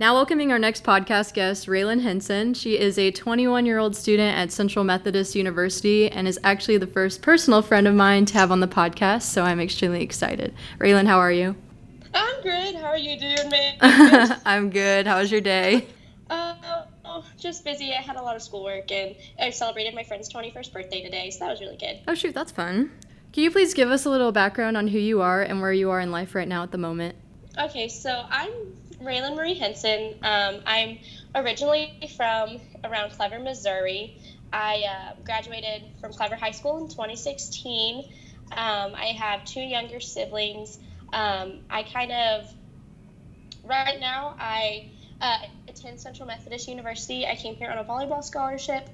Now, welcoming our next podcast guest, Raylan Henson. She is a 21 year old student at Central Methodist University and is actually the first personal friend of mine to have on the podcast, so I'm extremely excited. Raylan, how are you? I'm good. How are you doing, man? I'm good. How was your day? Uh, oh, just busy. I had a lot of schoolwork and I celebrated my friend's 21st birthday today, so that was really good. Oh, shoot, that's fun. Can you please give us a little background on who you are and where you are in life right now at the moment? Okay, so I'm Raylan Marie Henson. Um, I'm originally from around Clever, Missouri. I uh, graduated from Clever High School in 2016. Um, I have two younger siblings. Um, I kind of, right now, I uh, attend Central Methodist University. I came here on a volleyball scholarship.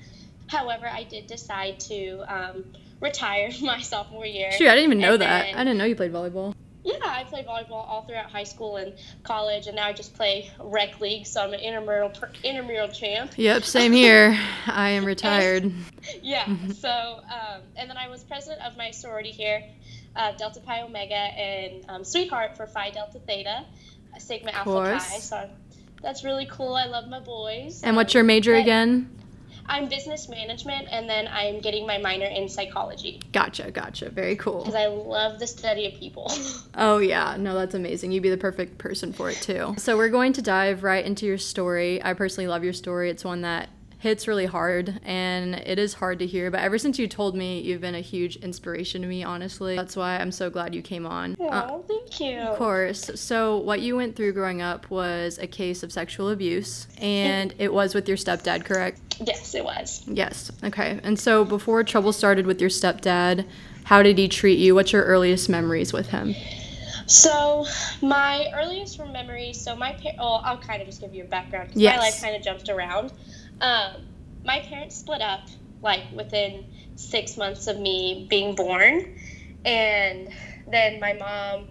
However, I did decide to um, retire my sophomore year. Shoot, I didn't even know And that. then- I didn't know you played volleyball. I played volleyball all throughout high school and college, and now I just play rec league, so I'm an intramural intramural champ. Yep, same here. I am retired. Yeah. So, um, and then I was president of my sorority here, uh, Delta Pi Omega, and um, sweetheart for Phi Delta Theta, Sigma Alpha. Chi. So that's really cool. I love my boys. And what's your Um, major again? I'm business management, and then I'm getting my minor in psychology Gotcha, gotcha. Very cool. because I love the study of people. Oh, yeah. No, that's amazing. You'd be the perfect person for it, too. So, we're going to dive right into your story. I personally love your story. It's one that hits really hard and it is hard to hear. But ever since you told me, you've been a huge inspiration to me, honestly. That's why I'm so glad you came on. Uh, oh, thank you. of course. So, what you went through growing up was a case of sexual abuse, and it was with your stepdad, correct? Yes, it was. Yes. Okay. And so, before trouble started with your stepdad, how did he treat you? What's your earliest memories with him? So, my earliest memories. So, my par- oh, I'll kind of just give you a background because Yes. my life kind of jumped around. Um, my parents split up like within six months of me being born, and then my mom.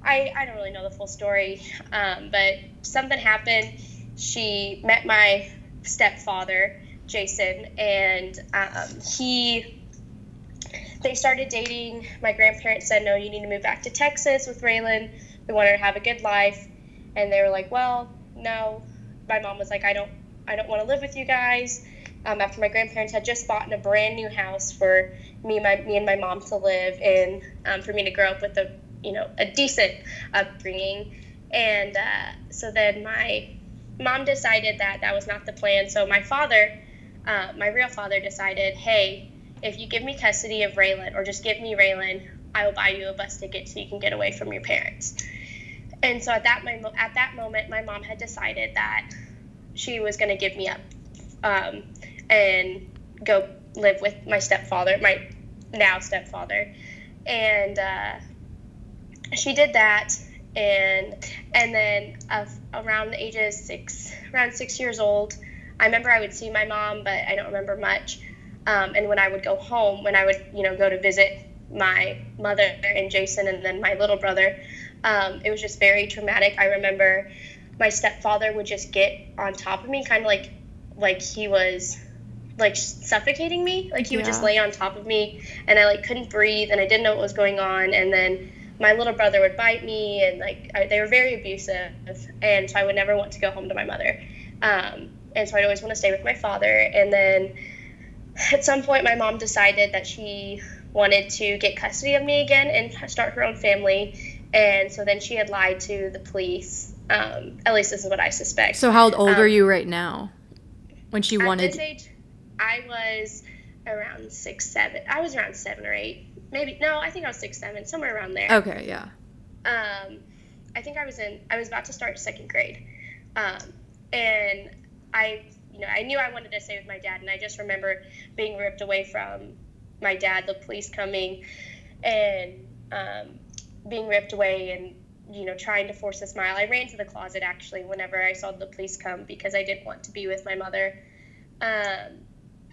I, I don't really know the full story, um, but something happened. She met my stepfather, Jason, and um, he they started dating. My grandparents said, No, you need to move back to Texas with Raylan. We want her to have a good life. And they were like, Well, no. My mom was like, I don't I don't want to live with you guys. Um, after my grandparents had just bought in a brand new house for me, my me and my mom to live in, um, for me to grow up with a you know a decent upbringing. And uh, so then my mom decided that that was not the plan. So my father, uh, my real father, decided, hey, if you give me custody of Raylan, or just give me Raylan, I will buy you a bus ticket so you can get away from your parents. And so at that mo- at that moment, my mom had decided that she was going to give me up um, and go live with my stepfather, my now stepfather, and uh, she did that. And and then uh, around the ages six, around six years old, I remember I would see my mom, but I don't remember much. Um, and when I would go home, when I would, you know, go to visit my mother and Jason and then my little brother, um, it was just very traumatic. I remember my stepfather would just get on top of me, kind of like, like he was like suffocating me. Like he would just lay on top of me, and I like couldn't breathe, and I didn't know what was going on. And then my little brother would bite me, and like I, they were very abusive, and so I would never want to go home to my mother. Um, and so I'd always want to stay with my father. And then at some point, my mom decided that she wanted to get custody of me again and start her own family. And so then she had lied to the police. Um, at least this is what I suspect. So, how old are Um, you right now? When she At wanted. this age, I was around six, seven. I was around seven or eight. Maybe no, I think I was six, seven, somewhere around there. Okay, yeah. um, I think I was in, I was about to start second grade. Um, and I, you know, I knew I wanted to stay with my dad. And I just remember being ripped away from my dad, the police coming and um, being ripped away and, you know, trying to force a smile. I ran to the closet actually whenever I saw the police come because I didn't want to be with my mother. Um,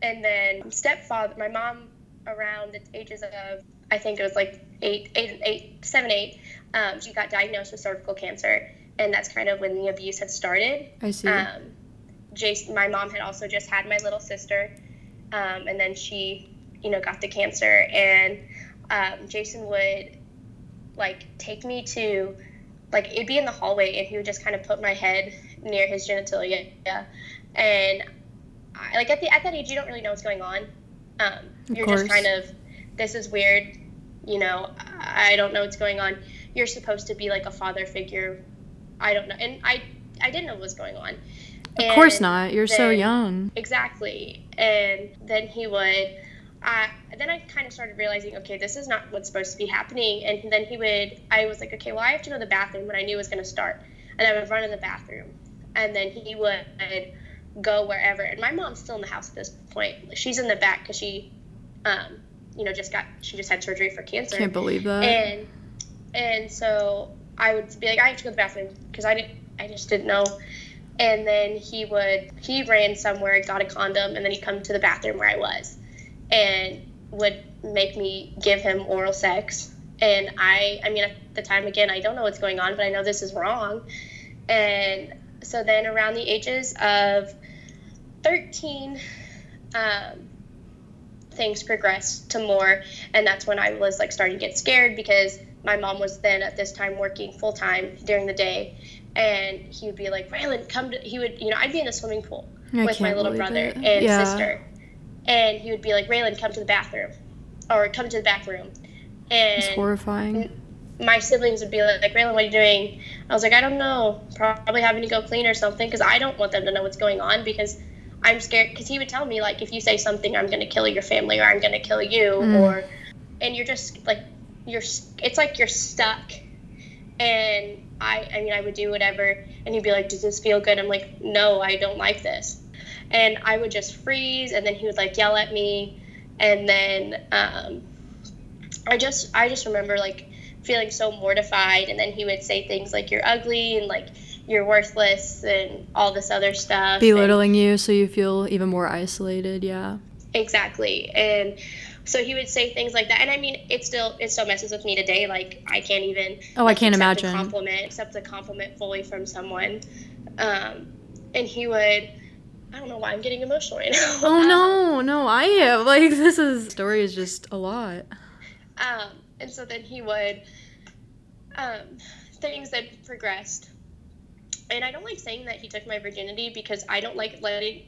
and then stepfather, my mom around the ages of, I think it was like eight, eight, eight, seven, eight, um, she got diagnosed with cervical cancer, and that's kind of when the abuse had started. I see. Um, Jason, my mom had also just had my little sister, um, and then she, you know, got the cancer, and um, Jason would like take me to, like it'd be in the hallway, and he would just kind of put my head near his genitalia. Yeah. And I, like at the at that age, you don't really know what's going on. Um, you're just kind of, this is weird. You know, I don't know what's going on. You're supposed to be like a father figure. I don't know, and I I didn't know what was going on. Of course not. You're then, so young. Exactly. And then he would. Uh, then I kind of started realizing, okay, this is not what's supposed to be happening. And then he would, I was like, okay, well, I have to go to the bathroom when I knew it was going to start. And I would run to the bathroom. And then he would go wherever. And my mom's still in the house at this point. She's in the back because she, um, you know, just got, she just had surgery for cancer. Can't believe that. And, and so I would be like, I have to go to the bathroom because I didn't, I just didn't know. And then he would, he ran somewhere, got a condom, and then he'd come to the bathroom where I was and would make me give him oral sex. And I, I mean, at the time, again, I don't know what's going on, but I know this is wrong. And so then around the ages of 13, um, things progressed to more. And that's when I was like starting to get scared because my mom was then at this time working full time during the day and he would be like, Raylan, come to, he would, you know, I'd be in the swimming pool I with my little brother it. and yeah. sister. And he would be like, Raylan, come to the bathroom or come to the back room. And it's horrifying. My siblings would be like, Raylan, what are you doing? I was like, I don't know. Probably having to go clean or something because I don't want them to know what's going on because I'm scared. Because he would tell me, like, if you say something, I'm going to kill your family or I'm going to kill you. Mm. Or, and you're just like, you're, it's like you're stuck. And I, I mean, I would do whatever, and he'd be like, "Does this feel good?" I'm like, "No, I don't like this," and I would just freeze, and then he would like yell at me, and then um, I just, I just remember like feeling so mortified, and then he would say things like, "You're ugly," and like, "You're worthless," and all this other stuff, belittling and, you, so you feel even more isolated. Yeah, exactly, and so he would say things like that. And i mean it still it still messes with me today. Like i can't even oh like, i can't imagine. a compliment accept a compliment fully from someone. Um, and he would i don't know why i'm getting emotional right now. Oh no no i am. Like this is story is just a lot. Um, and so then he would um, things that progressed. And i don't like saying that he took my virginity because i don't like letting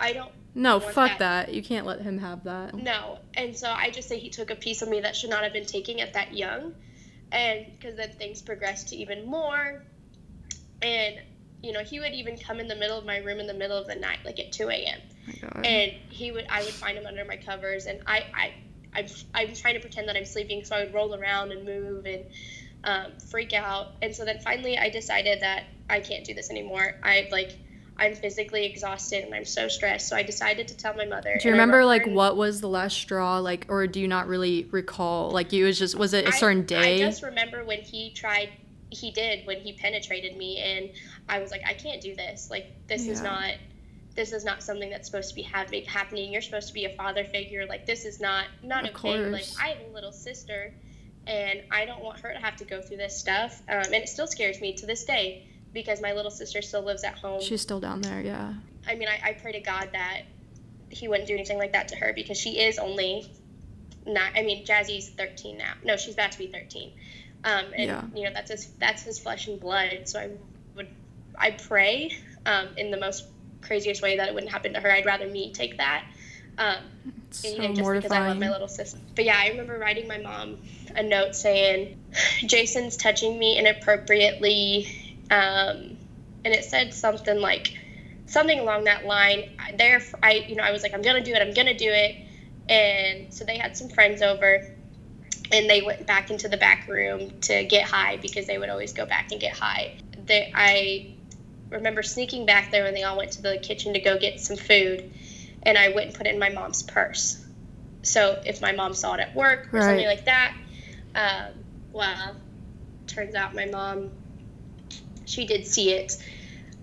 i don't no, fuck that. that. You can't let him have that. No. And so I just say he took a piece of me that should not have been taken at that young. And because then things progressed to even more. And, you know, he would even come in the middle of my room in the middle of the night, like at 2 a.m. Oh and he would, I would find him under my covers. And I, I, I'm, I'm trying to pretend that I'm sleeping. So I would roll around and move and um, freak out. And so then finally I decided that I can't do this anymore. I, like, I'm physically exhausted and I'm so stressed. So I decided to tell my mother. Do you remember like what was the last straw like, or do you not really recall? Like you was just was it a certain day? I just remember when he tried. He did when he penetrated me, and I was like, I can't do this. Like this yeah. is not. This is not something that's supposed to be happening. Happening. You're supposed to be a father figure. Like this is not not of okay. Course. Like I have a little sister, and I don't want her to have to go through this stuff. Um, and it still scares me to this day because my little sister still lives at home. She's still down there, yeah. I mean, I, I pray to God that he wouldn't do anything like that to her because she is only not. I mean, Jazzy's 13 now. No, she's about to be 13. Um, and yeah. you know that's his that's his flesh and blood. So I would I pray um, in the most craziest way that it wouldn't happen to her. I'd rather me take that. Um, so and, you know, just mortifying. because I love my little sister. But yeah, I remember writing my mom a note saying, "Jason's touching me inappropriately um, and it said something like something along that line. There, I you know I was like I'm gonna do it. I'm gonna do it. And so they had some friends over, and they went back into the back room to get high because they would always go back and get high. They, I remember sneaking back there when they all went to the kitchen to go get some food, and I went and put it in my mom's purse. So if my mom saw it at work or right. something like that, um, well, turns out my mom she did see it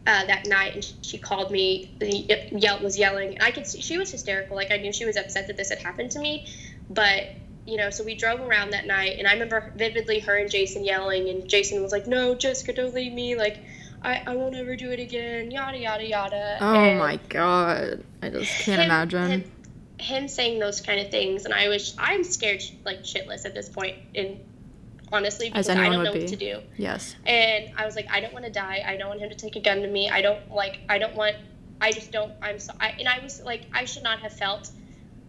uh, that night and she called me and yelled, was yelling. And i could see she was hysterical like i knew she was upset that this had happened to me but you know so we drove around that night and i remember vividly her and jason yelling and jason was like no jessica don't leave me like i, I won't ever do it again yada yada yada oh and my god. I just can't him, imagine. him, him saying those kind of things and i was i'm scared like shitless at this point and honestly, because I don't know be. what to do. Yes. And I was like, I don't want to die. I don't want him to take a gun to me. I don't like. I don't want. I just don't. I'm so. I, and I was like, I should not have felt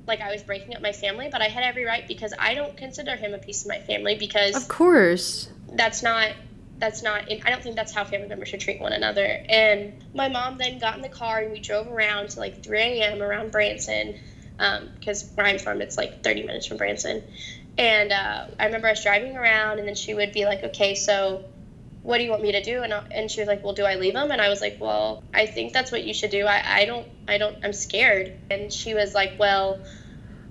like I was breaking up my family, but I had every right because I don't consider him a piece of my family because Of course. that's not that's not and i don't think that's how family members should treat one another and my mom then got in the car and we drove around to like 3 a.m around branson um, because where i'm from it's like 30 minutes from branson and uh, i remember us driving around and then she would be like okay so what do you want me to do and, I, and she was like well do i leave him and i was like well i think that's what you should do i, I don't i don't i'm scared and she was like well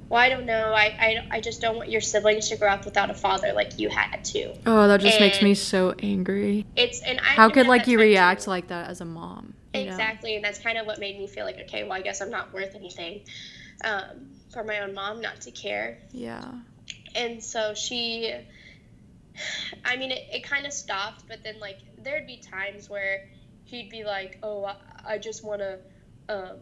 well, I don't know. I, I, I just don't want your siblings to grow up without a father like you had to. Oh, that just makes me so angry. It's and I How could like you too- react like that as a mom? you know? Exactly, and that's kind of what made me feel like, okay, well, I guess I'm not worth anything um, for my own mom not to care. Yeah. And so she, I mean, it, it kind of stopped, but then like there'd be times where he'd be like, oh, I, I just want to, um,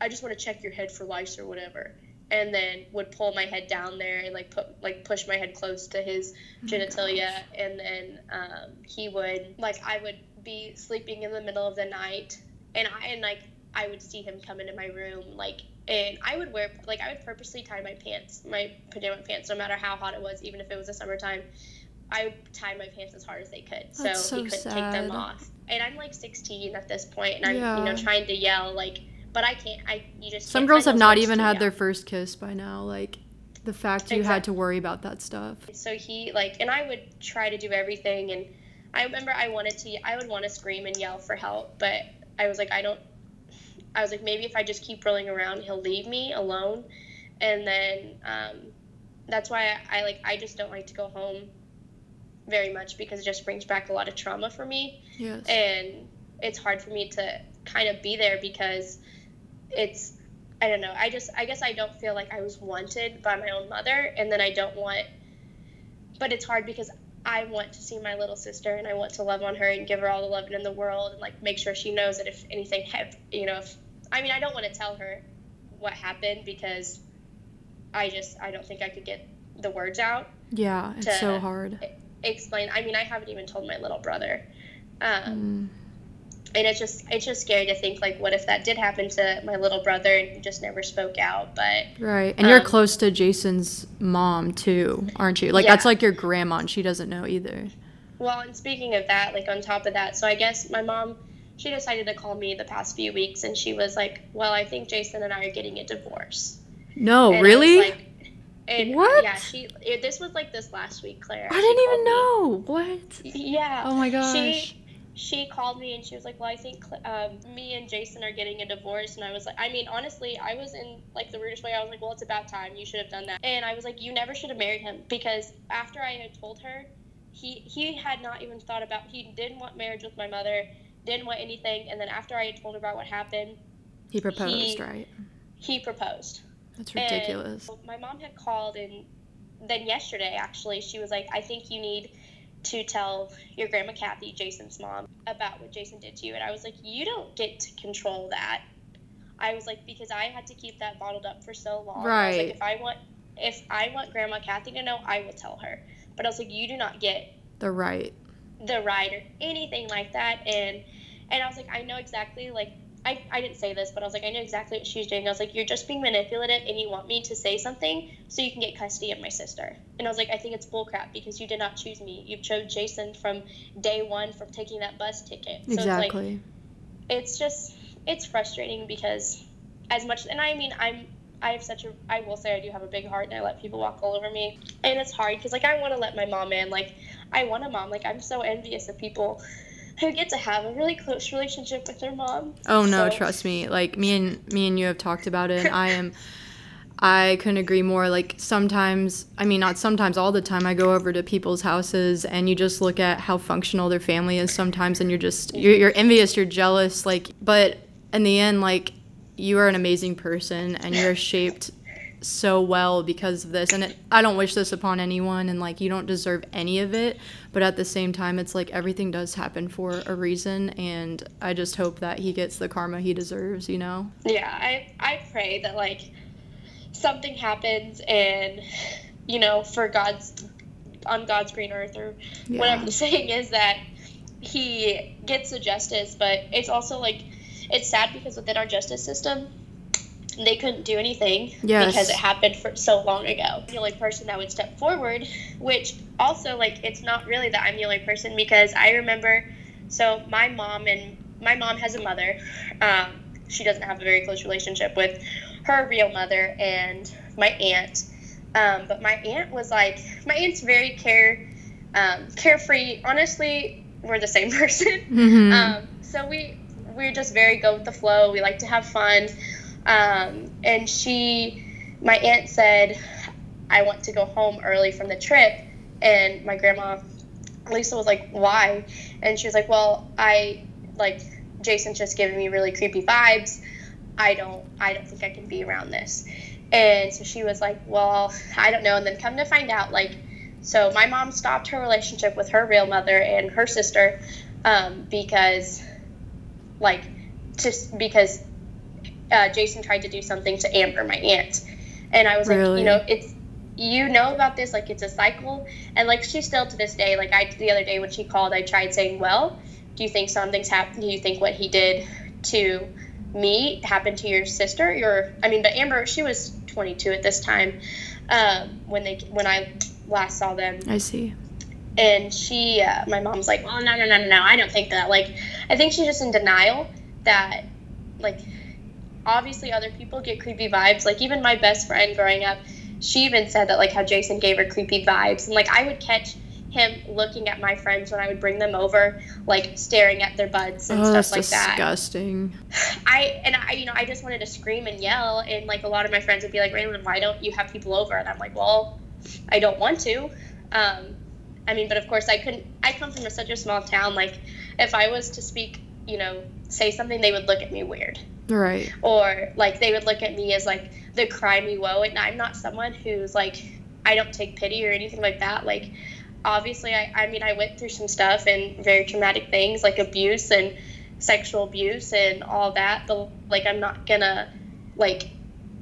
I just want to check your head for lice or whatever. And then would pull my head down there and like put like push my head close to his genitalia, and then um, he would like I would be sleeping in the middle of the night, and I and like I would see him come into my room like and I would wear like I would purposely tie my pants, my pajama pants, no matter how hot it was, even if it was the summertime. I would tie my pants as hard as they could, so, so he couldn't take them off. And I'm like 16 at this point, and I'm you know trying to yell like, but I can't. I you just Some girls have not even had yell. their first kiss by now. Like the fact you had to worry about that stuff. So he like, and I would try to do everything, and I remember I wanted to, I would want to scream and yell for help, but I was like, I don't. I was like, maybe if I just keep rolling around, he'll leave me alone, and then um, that's why I, I like, I just don't like to go home very much because it just brings back a lot of trauma for me Yes. and it's hard for me to kind of be there because it's I don't know. I just I guess I don't feel like I was wanted by my own mother and then I don't want but it's hard because I want to see my little sister and I want to love on her and give her all the love in the world and like make sure she knows that if anything you know if I mean I don't want to tell her what happened because I just I don't think I could get the words out yeah, it's so to- hard. explain I mean I haven't even told my little brother um, Mm. and it's just it's just scary to think like what if that did happen to my little brother and he just never spoke out but Right. And you're Um, close to Jason's mom too, aren't you? Like that's like your grandma and she doesn't know either. well and speaking of that like on top of that so i guess my mom she decided to call me the past few weeks and she was like well i think jason and i are getting a divorce No, And really? like- and What? yeah she it, this was like this last week claire I didn't even called me. know. What? yeah Oh my she gosh. she called me and she was like, "Well, I think um, me and Jason are getting a divorce." And I was like, "I mean, honestly, I was in like the rudest way. I was like, well, it's about time. You should have done that." And I was like, "You never should have married him because after I had told her, he he had not even thought about. He didn't want marriage with my mother, didn't want anything. And then after I had told her about what happened, He proposed, he- right? he proposed. That's And ridiculous. my mom had called, and then yesterday, actually, she was like, I think you need to tell your grandma Kathy, Jason's mom, about what Jason did to you. And I was like, You don't get to control that. I was like, Because I had to keep that bottled up for so long. I was Right. like, if I want. If I want Grandma Kathy to know, I will tell her. But I was like, you do not get The right. The ride or anything like that. And and I was like I know exactly like I, I didn't say this but I was like I know exactly what she's doing. I was like you're just being manipulative and you want me to say something so you can get custody of my sister. And I was like I think it's bullcrap because you did not choose me. You chose Jason from day one from taking that bus ticket. So it's like exactly. it's just it's frustrating because as much and I mean I'm I have such a I will say I do have a big heart and I let people walk all over me. And it's hard because like I want to let my mom in like I want a mom like I'm so envious of people who get to have a really close relationship with their mom. Oh no, So- trust me. Like me and me and you have talked about it and I am I couldn't agree more. Like sometimes, I mean not sometimes, all the time I go over to people's houses and you just look at how functional their family is sometimes and you're just you're, you're envious, you're jealous like but in the end like you are an amazing person and you're shaped so well because of this and it, i don't wish this upon anyone and like you don't deserve any of it but at the same time it's like everything does happen for a reason and i just hope that he gets the karma he deserves you know Yeah, I I pray that like something happens and you know for God's on God's green earth or Yeah. whatever the saying is that he gets the justice, but it's also like it's sad because within our justice system, they couldn't do anything Yes. because it happened for so long ago. The only person that would step forward, which also like it's not really that I'm the only person because I remember, so my mom and my mom has a mother. Um, she doesn't have a very close relationship with her real mother and my aunt. Um, but my aunt was like, my aunt's very care, um, carefree. Honestly, we're the same person. Mhm. Um, so we we're just very go with the flow. We like to have fun. Um, and she, my aunt said, I want to go home early from the trip. And my grandma, Lisa, was like, why? And she was like, well, I like Jason's just giving me really creepy vibes. I don't I don't think I can be around this. And so she was like, well, I don't know. And then come to find out, like, so my mom stopped her relationship with her real mother and her sister um, because, like, just because uh, Jason tried to do something to Amber, my aunt. And I was like, you know, it's you know about this, like it's a cycle, and like she still to this day, like I the other day when she called, I tried saying, well, do you think something's happened? Do you think what he did to me happened to your sister? Your, I mean, but Amber, she was 22 at this time um, when they when I last saw them, I see. and she, uh, my mom's like, well, no, no, no, no, no, I don't think that. Like, I think she's just in denial that, like, obviously other people get creepy vibes. Like, even my best friend growing up, she even said that, like, how Jason gave her creepy vibes. And, like, I would catch him looking at my friends when I would bring them over, like, staring at their butts and Oh, stuff like that. disgusting. I and I, you know, I just wanted to scream and yell, and like a lot of my friends would be like, "Raylan, why don't you have people over?" And I'm like, "Well, I don't want to." Um, I mean, but of course, I couldn't. I come from a, such a small town. Like, if I was to speak, you know, say something, they would look at me weird, Right. or like they would look at me as like the cry me woe. And I'm not someone who's like, I don't take pity or anything like that. Like, obviously, I, I mean, I went through some stuff and very traumatic things like abuse and sexual abuse and all that. The like, I'm not gonna like.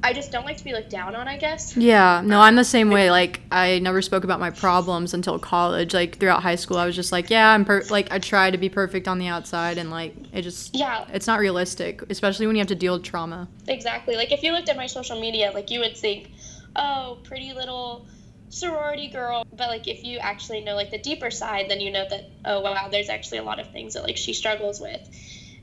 I just don't like to be looked down on. I guess. Yeah, no, I'm the same way. Like, I never spoke about my problems until college. Like, throughout high school, I was just like, yeah, I'm per- like, I try to be perfect on the outside, and like, it just, Yeah, it's not realistic, especially when you have to deal with trauma. Exactly. Like if you looked at my social media, like you would think, "Oh, pretty little sorority girl." But like if you actually know like the deeper side, then you know that oh wow, there's actually a lot of things that like she struggles with.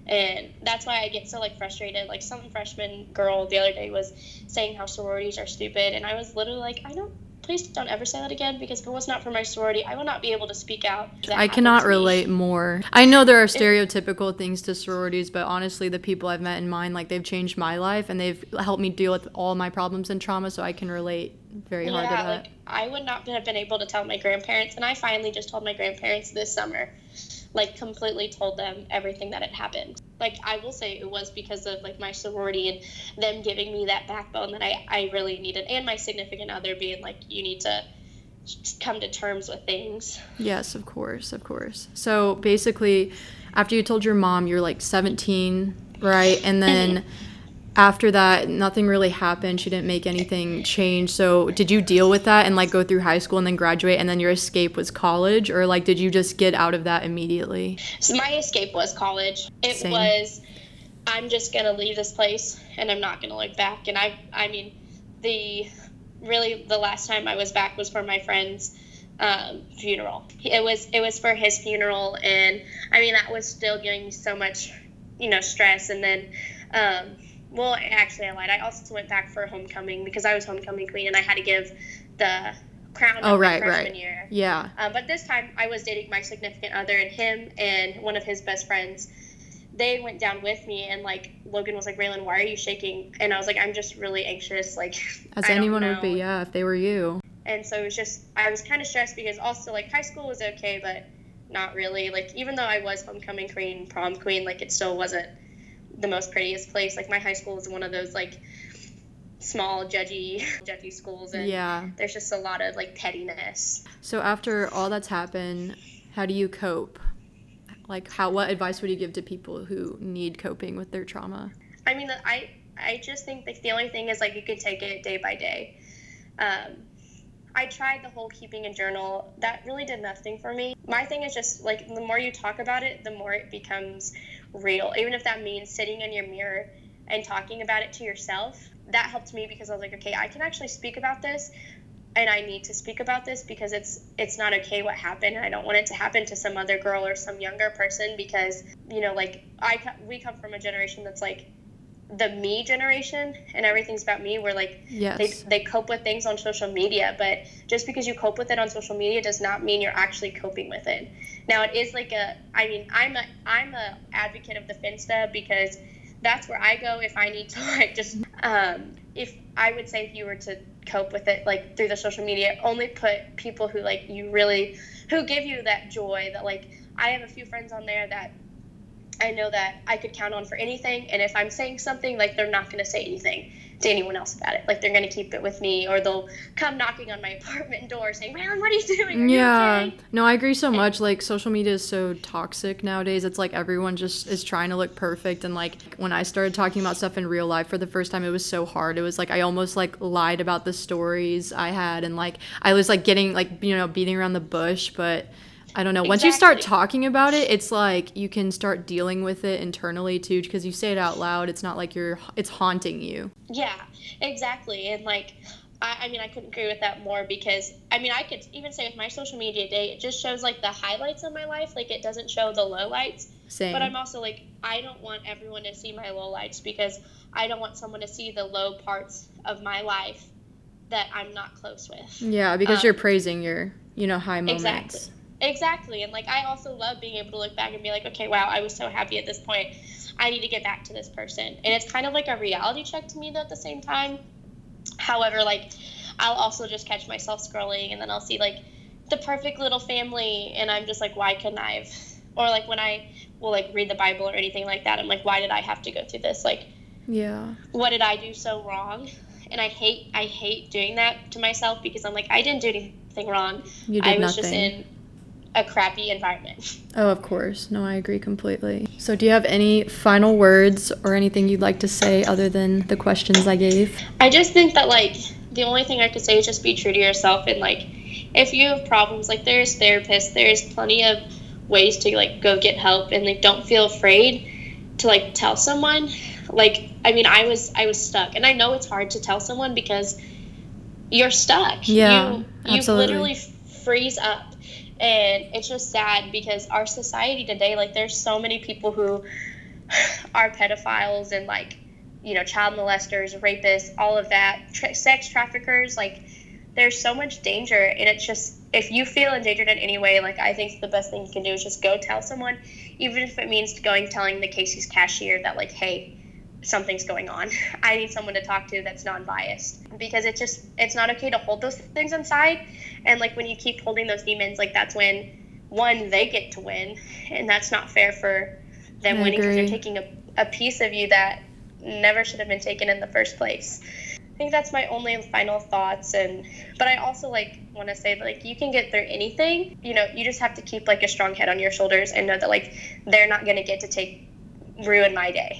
And that's why I get so like frustrated. Like some freshman girl the other day was saying how sororities are stupid, and I was literally like, I don't. Please don't ever say that again because if it was not for my sorority, I would not be able to speak out. I cannot relate more. I know there are stereotypical things to sororities, but honestly, the people I've met in mine, like, they've changed my life and they've helped me deal with all my problems and trauma, so I can relate very hard to yeah, that. like I would not have been able to tell my grandparents, and I finally just told my grandparents this summer, like completely told them everything that had happened. Like I will say it was because of like my sorority and them giving me that backbone that I I really needed, and my significant other being like, you need to come to terms with things. Yes, of course, of course. So basically, after you told your mom, you're like 17, right? And then after that, nothing really happened. She didn't make anything change. So did you deal with that and like go through high school and then graduate and then your escape was college? Or like did you just get out of that immediately? So my escape was college. It Same. was I'm just gonna leave this place and I'm not gonna look back. And I I mean the really the last time I was back was for my friend's um, funeral. It was it was for his funeral and I mean that was still giving me so much you know stress and then um, well actually I lied. I also went back for homecoming because I was homecoming queen and I had to give the crown Oh, right, freshman right. year. Yeah. Um, but this time I was dating my significant other, and him and one of his best friends, they went down with me. And like Logan was like, Raylan, why are you shaking? And I was like, I'm just really anxious. Like, As I anyone would be, yeah, if they were you. And so it was just, I was kind of stressed because also like high school was okay, but not really. Like, even though I was homecoming queen, prom queen, like it still wasn't the most prettiest place. Like, my high school was one of those like small, judgy, judgy schools. And Yeah. there's just a lot of like pettiness. So after all that's happened, how do you cope? Like how what advice would you give to people who need coping with their trauma? I mean, I I just think like the only thing is like you can take it day by day. Um, I tried the whole keeping a journal. That really did nothing for me. My thing is just like the more you talk about it, the more it becomes real. Even if that means sitting in your mirror and talking about it to yourself, that helped me because I was like, okay, I can actually speak about this and I need to speak about this because it's it's not okay what happened I don't want it to happen to some other girl or some younger person because you know like I we come from a generation that's like the me generation and everything's about me where like yes. they, they cope with things on social media but just because you cope with it on social media does not mean you're actually coping with it now it is like a i mean i'm a i'm a advocate of the finsta because that's where i go if i need to like just um, if i would say if you were to cope with it like through the social media only put people who like you really who give you that joy that like i have a few friends on there that I know that I could count on for anything. And if I'm saying something, like they're not going to say anything to anyone else about it. Like they're going to keep it with me, or they'll come knocking on my apartment door saying, "Man, what are you doing? Are yeah, you okay? no, I agree so much. Like social media is so toxic nowadays. It's like everyone just is trying to look perfect. And like when I started talking about stuff in real life for the first time, it was so hard. It was like I almost like lied about the stories I had, and like I was like getting like you know beating around the bush, but I don't know. Once you start talking about it, it's like you can start dealing with it internally too because you say it out loud. It's not like you're it's haunting you. Yeah, exactly. And like I, I mean, I couldn't agree with that more because I mean, I could even say with my social media day, it just shows like the highlights of my life. Like it doesn't show the lowlights. Same. But I'm also like, I don't want everyone to see my lowlights because I don't want someone to see the low parts of my life that I'm not close with. Yeah, because um, you're praising your, you know, high moments. Exactly. Exactly. And like I also love being able to look back and be like, okay, wow, I was so happy at this point. I need to get back to this person. And it's kind of like a reality check to me though at the same time. However, like I'll also just catch myself scrolling and then I'll see like the perfect little family and I'm just like, why couldn't I have or like when I will like read the Bible or anything like that, I'm like, why did I have to go through this? Like Yeah. What did I do so wrong? And I hate I hate doing that to myself because I'm like, I didn't do anything wrong. You did I was nothing. just in a crappy environment. Oh, of course. No, I agree completely. So, do you have any final words or anything you'd like to say other than the questions I gave? I just think that, like, the only thing I could say is just be true to yourself. And, like, if you have problems, like, there's therapists, there's plenty of ways to, like, go get help. And, like, don't feel afraid to, like, tell someone. Like, I mean, I was, I was stuck. And I know it's hard to tell someone because you're stuck. Yeah. You, you absolutely. literally freeze up and it's just sad because our society today like there's so many people who are pedophiles and like you know child molesters rapists all of that tra- sex traffickers like there's so much danger and it's just if you feel endangered in any way like i think the best thing you can do is just go tell someone even if it means going telling the casey's cashier that like hey something's going on. I need someone to talk to that's non-biased because it's just it's not okay to hold those things inside. And like when you keep holding those demons, like that's when one they get to win, and that's not fair for them I winning because they're taking a, a piece of you that never should have been taken in the first place. I think that's my only final thoughts and but I also like want to say like you can get through anything. You know, you just have to keep like a strong head on your shoulders and know that like they're not going to get to take ruin my day.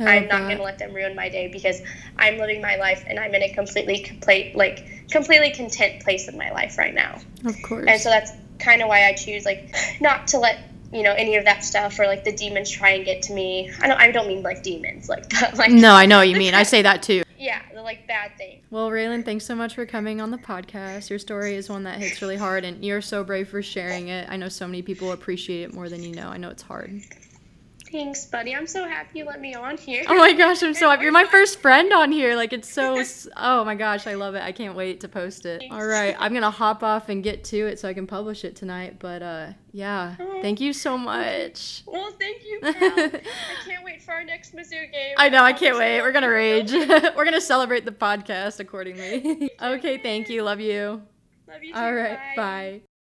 I'm not that. going to let them ruin my day because I'm living my life and I'm in a completely complete like completely content place in my life right now. Of course. And so that's kind of why I choose like not to let you know any of that stuff or like the demons try and get to me. I don't I don't mean like demons like like no, I know what you mean. I say that too. yeah the like bad thing. Well, Raylan, thanks so much for coming on the podcast. Your story is one that hits really hard, and you're so brave for sharing it. I know so many people appreciate it more than you know. I know it's hard. Thanks, buddy. I'm so happy you let me on here. Oh my gosh, I'm so happy. You're my first friend on here. Like, it's so, oh my gosh, I love it. I can't wait to post it. All right, I'm going to hop off and get to it so I can publish it tonight. But uh, yeah, thank you so much. Well, thank you, pal. I can't wait for our next Mizzou game. I know, I can't wait. We're going to rage. We're going to celebrate the podcast accordingly. okay, thank you. Love you. Love you too. All right, bye. bye.